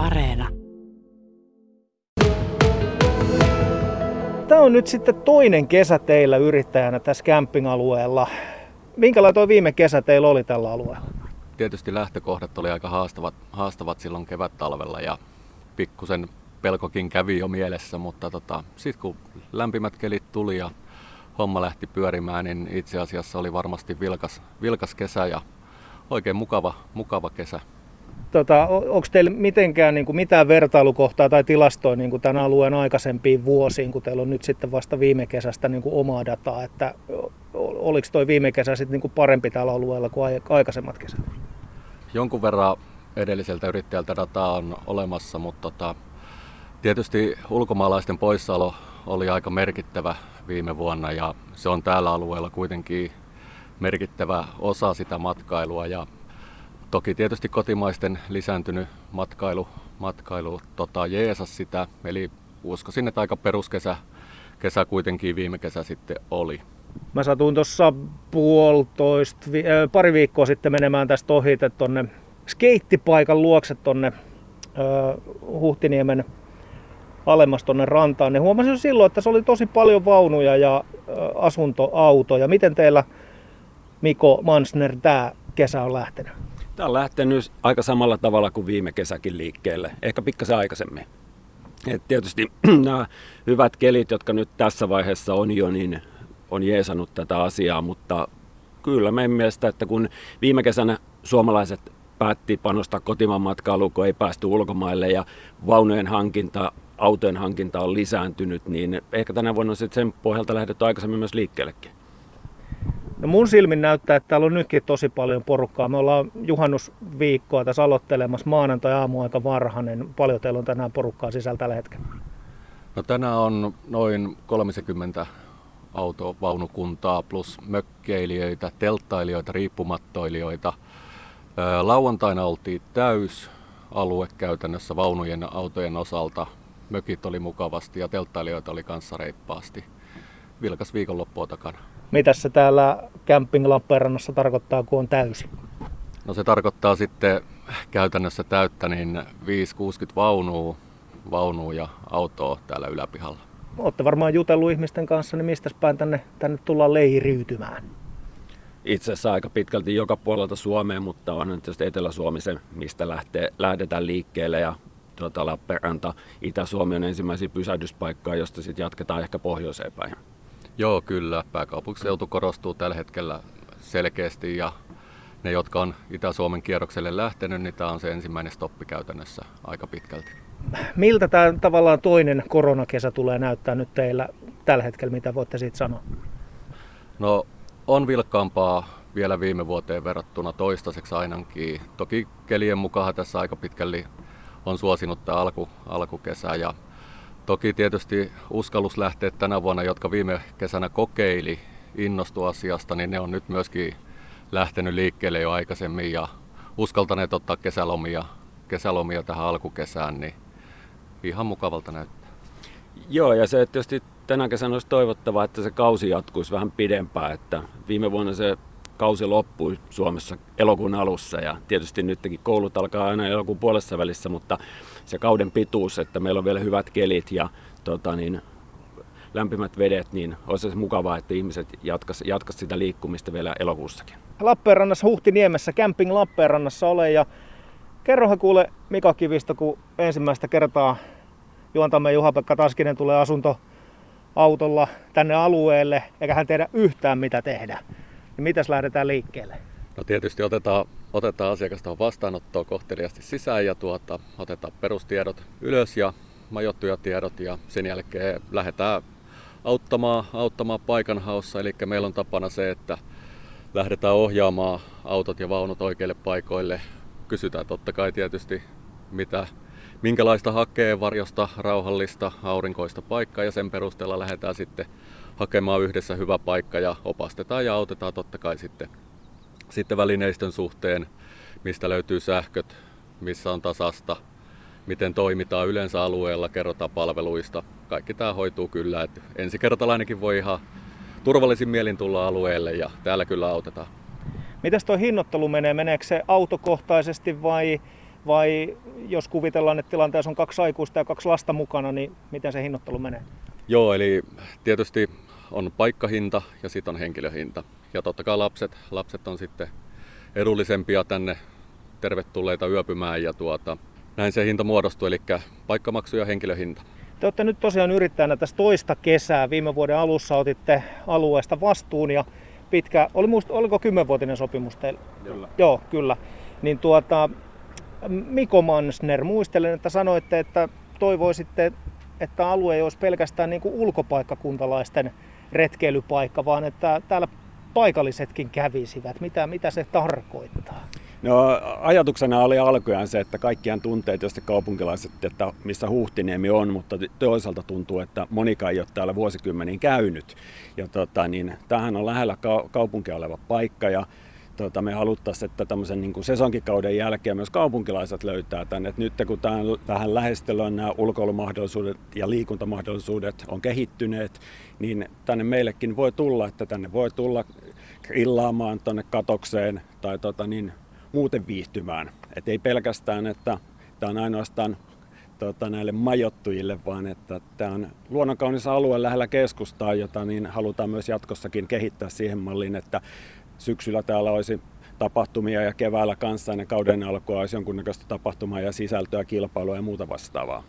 Areena. Tämä on nyt sitten toinen kesä teillä yrittäjänä tässä campingalueella. Minkälainen tuo viime kesä teillä oli tällä alueella? Tietysti lähtökohdat oli aika haastavat, haastavat silloin kevät-talvella ja pikkusen pelkokin kävi jo mielessä, mutta tota, sitten kun lämpimät kelit tuli ja homma lähti pyörimään, niin itse asiassa oli varmasti vilkas, vilkas kesä ja oikein mukava, mukava kesä. Tota, Onko teillä mitenkään niin kuin mitään vertailukohtaa tai tilastoa niin kuin tämän alueen aikaisempiin vuosiin, kun teillä on nyt sitten vasta viime kesästä niin kuin omaa dataa, että oliko tuo viime kesä sitten niin kuin parempi tällä alueella kuin aikaisemmat kesät? Jonkun verran edelliseltä yrittäjältä dataa on olemassa, mutta tota, tietysti ulkomaalaisten poissaolo oli aika merkittävä viime vuonna ja se on täällä alueella kuitenkin merkittävä osa sitä matkailua ja toki tietysti kotimaisten lisääntynyt matkailu, matkailu tota, jeesas sitä, eli uskoisin, että aika peruskesä kesä kuitenkin viime kesä sitten oli. Mä satuin tuossa puolitoista, äh, pari viikkoa sitten menemään tästä ohi tuonne skeittipaikan luokse tuonne äh, Huhtiniemen alemmas tuonne rantaan, niin huomasin silloin, että se oli tosi paljon vaunuja ja äh, asuntoautoja. Miten teillä, Miko Mansner, tämä kesä on lähtenyt? Tämä on lähtenyt aika samalla tavalla kuin viime kesäkin liikkeelle, ehkä pikkasen aikaisemmin. Et tietysti nämä hyvät kelit, jotka nyt tässä vaiheessa on jo, niin on jeesannut tätä asiaa, mutta kyllä meidän mielestä, että kun viime kesänä suomalaiset päätti panostaa kotimaan matkailuun, kun ei päästy ulkomaille ja vaunujen hankinta, autojen hankinta on lisääntynyt, niin ehkä tänä vuonna sitten sen pohjalta lähdetty aikaisemmin myös liikkeellekin. No mun silmin näyttää, että täällä on nytkin tosi paljon porukkaa. Me ollaan juhannusviikkoa tässä aloittelemassa maanantai-aamu aika varhainen. Paljon teillä on tänään porukkaa sisällä tällä hetkellä? No tänään on noin 30 autovaunukuntaa plus mökkeilijöitä, telttailijoita, riippumattoilijoita. Lauantaina oltiin täys alue käytännössä vaunujen autojen osalta. Mökit oli mukavasti ja telttailijoita oli kanssa reippaasti. Vilkas viikonloppua takana. Mitä se täällä Camping Lappeenrannassa tarkoittaa, kun on täysi? No se tarkoittaa sitten käytännössä täyttä niin 5-60 vaunua, vaunua ja autoa täällä yläpihalla. Olette varmaan jutellut ihmisten kanssa, niin mistä päin tänne, tänne tullaan leiriytymään? Itse asiassa aika pitkälti joka puolelta Suomeen, mutta on tietysti Etelä-Suomi se, mistä lähtee, lähdetään liikkeelle ja tuota, Lappeenranta, Itä-Suomi on ensimmäisiä pysähdyspaikkoja, josta sitten jatketaan ehkä pohjoiseen päin. Joo, kyllä. Pääkaupunkiseutu korostuu tällä hetkellä selkeästi ja ne, jotka on Itä-Suomen kierrokselle lähtenyt, niin tämä on se ensimmäinen stoppi käytännössä aika pitkälti. Miltä tämä tavallaan toinen koronakesä tulee näyttää nyt teillä tällä hetkellä, mitä voitte siitä sanoa? No on vilkkaampaa vielä viime vuoteen verrattuna toistaiseksi ainakin. Toki kelien mukaan tässä aika pitkälti on suosinut tämä alku, alkukesä ja Toki tietysti uskallus lähteä tänä vuonna, jotka viime kesänä kokeili, innostu asiasta, niin ne on nyt myöskin lähtenyt liikkeelle jo aikaisemmin ja uskaltaneet ottaa kesälomia, kesälomia tähän alkukesään, niin ihan mukavalta näyttää. Joo, ja se tietysti tänä kesänä olisi toivottavaa, että se kausi jatkuisi vähän pidempään, että viime vuonna se kausi loppui Suomessa elokuun alussa ja tietysti nytkin koulut alkaa aina elokuun puolessa välissä, mutta se kauden pituus, että meillä on vielä hyvät kelit ja tota, niin, lämpimät vedet, niin olisi se mukavaa, että ihmiset jatkas, jatkas sitä liikkumista vielä elokuussakin. Lappeenrannassa Huhtiniemessä, Camping Lappeenrannassa ole ja kerrohan kuule Mika Kivistä, kun ensimmäistä kertaa juontamme Juha-Pekka Taskinen tulee asuntoautolla tänne alueelle, eikä hän tiedä yhtään mitä tehdä. Niin mitäs lähdetään liikkeelle? No tietysti otetaan, otetaan asiakasta vastaanottoa kohteliasti sisään ja tuota, otetaan perustiedot ylös ja majoittujatiedot ja sen jälkeen lähdetään auttamaan, auttamaan paikan haussa. Eli meillä on tapana se, että lähdetään ohjaamaan autot ja vaunut oikeille paikoille. Kysytään totta kai tietysti, mitä, minkälaista hakee varjosta, rauhallista, aurinkoista paikkaa ja sen perusteella lähdetään sitten hakemaan yhdessä hyvä paikka ja opastetaan ja autetaan totta kai sitten, sitten välineistön suhteen, mistä löytyy sähköt, missä on tasasta, miten toimitaan yleensä alueella, kerrotaan palveluista. Kaikki tämä hoituu kyllä, että ensikertalainenkin voi ihan turvallisin mielin tulla alueelle ja täällä kyllä autetaan. Mitäs tuo hinnoittelu menee? Meneekö se autokohtaisesti vai vai jos kuvitellaan, että tilanteessa on kaksi aikuista ja kaksi lasta mukana, niin miten se hinnoittelu menee? Joo, eli tietysti on paikkahinta ja sitten on henkilöhinta. Ja totta kai lapset, lapset on sitten edullisempia tänne tervetulleita yöpymään ja tuota, näin se hinta muodostuu, eli paikkamaksu ja henkilöhinta. Te olette nyt tosiaan yrittäjänä tässä toista kesää. Viime vuoden alussa otitte alueesta vastuun ja pitkä, oli muista, oliko kymmenvuotinen sopimus teillä? Kyllä. Joo, kyllä. Niin tuota, Miko Mansner, muistelen, että sanoitte, että toivoisitte, että alue ei olisi pelkästään niin kuin ulkopaikkakuntalaisten retkeilypaikka, vaan että täällä paikallisetkin kävisivät. Mitä, mitä se tarkoittaa? No ajatuksena oli alkujaan se, että kaikkiaan tuntee tietysti kaupunkilaiset, että missä Huhtiniemi on, mutta toisaalta tuntuu, että monikaan ei ole täällä vuosikymmeniin käynyt. Ja tota, niin, tämähän on lähellä kaupunkia oleva paikka ja tota, me haluttaisiin, että tämmöisen niin kuin sesonkikauden jälkeen myös kaupunkilaiset löytää tänne. Et nyt kun tähän, tähän lähestelyyn nämä ulkoilumahdollisuudet ja liikuntamahdollisuudet on kehittyneet, niin tänne meillekin voi tulla, että tänne voi tulla illaamaan tuonne katokseen tai tota, niin, muuten viihtymään. Et ei pelkästään, että tämä on ainoastaan tota, näille majottujille, vaan että tämä on luonnonkaunis alue lähellä keskustaa, jota niin halutaan myös jatkossakin kehittää siihen malliin, että syksyllä täällä olisi tapahtumia ja keväällä kanssa ennen kauden alkua olisi jonkunnäköistä tapahtumaa ja sisältöä, kilpailua ja muuta vastaavaa.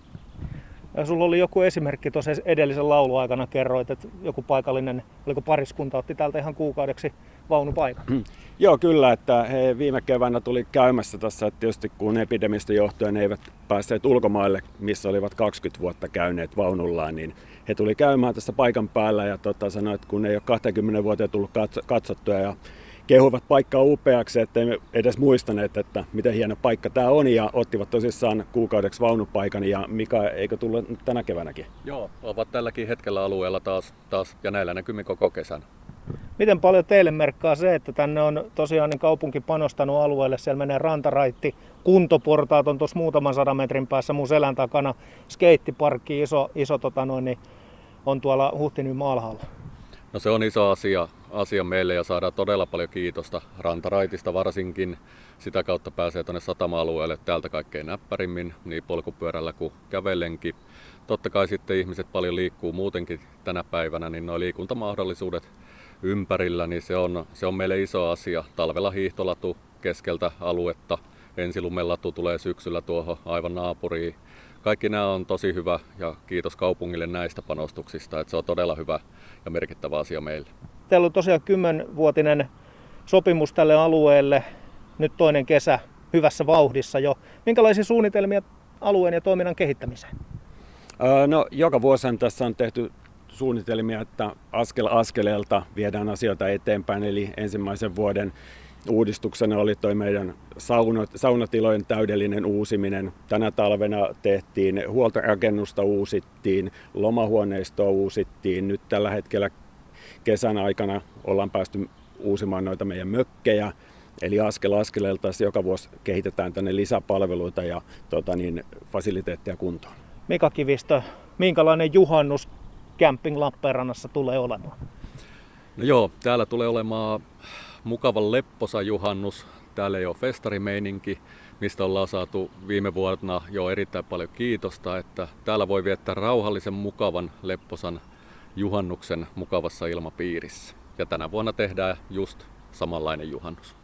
Ja sulla oli joku esimerkki tuossa edellisen lauluaikana kerroit, että joku paikallinen, oliko pariskunta, otti täältä ihan kuukaudeksi vaunupaikan. Mm. Joo, kyllä, että he viime keväänä tuli käymässä tässä, että tietysti kun epidemistä johtuen eivät päässeet ulkomaille, missä olivat 20 vuotta käyneet vaunullaan, niin he tuli käymään tässä paikan päällä ja tota, sanoi, että kun ei ole 20 vuotta tullut katsottua ja kehuivat paikkaa upeaksi, ettei edes muistaneet, että miten hieno paikka tämä on ja ottivat tosissaan kuukaudeksi vaunupaikan ja Mika, eikö tullut tänä keväänäkin? Joo, ovat tälläkin hetkellä alueella taas, taas ja näillä näkymin koko kesän. Miten paljon teille merkkaa se, että tänne on tosiaan niin kaupunki panostanut alueelle, siellä menee rantaraitti, kuntoportaat on tuossa muutaman sadan metrin päässä mun selän takana, skeittiparkki, iso, iso tota noin, niin on tuolla Huhtinin maalhalla. No se on iso asia, asia meille ja saadaan todella paljon kiitosta rantaraitista varsinkin. Sitä kautta pääsee tuonne satama-alueelle täältä kaikkein näppärimmin, niin polkupyörällä kuin kävellenkin. Totta kai sitten ihmiset paljon liikkuu muutenkin tänä päivänä, niin nuo liikuntamahdollisuudet ympärillä, niin se on, se on meille iso asia. Talvella hiihtolatu keskeltä aluetta, ensilumellatu tulee syksyllä tuohon aivan naapuriin. Kaikki nämä on tosi hyvä ja kiitos kaupungille näistä panostuksista, että se on todella hyvä ja merkittävä asia meille. Teillä on tosiaan kymmenvuotinen sopimus tälle alueelle, nyt toinen kesä hyvässä vauhdissa jo. Minkälaisia suunnitelmia alueen ja toiminnan kehittämiseen? No, joka vuosi tässä on tehty suunnitelmia, että askel askeleelta viedään asioita eteenpäin. Eli ensimmäisen vuoden uudistuksena oli tuo meidän saunat, saunatilojen täydellinen uusiminen. Tänä talvena tehtiin huoltorakennusta uusittiin, lomahuoneistoa uusittiin. Nyt tällä hetkellä kesän aikana ollaan päästy uusimaan noita meidän mökkejä. Eli askel askeleelta joka vuosi kehitetään tänne lisäpalveluita ja tota niin, fasiliteetteja kuntoon. Mika Kivistö, minkälainen juhannus Camping Lappeenrannassa tulee olemaan? No joo, täällä tulee olemaan mukava lepposa juhannus. Täällä ei ole festarimeininki, mistä ollaan saatu viime vuonna jo erittäin paljon kiitosta, että täällä voi viettää rauhallisen, mukavan, lepposan juhannuksen mukavassa ilmapiirissä. Ja tänä vuonna tehdään just samanlainen juhannus.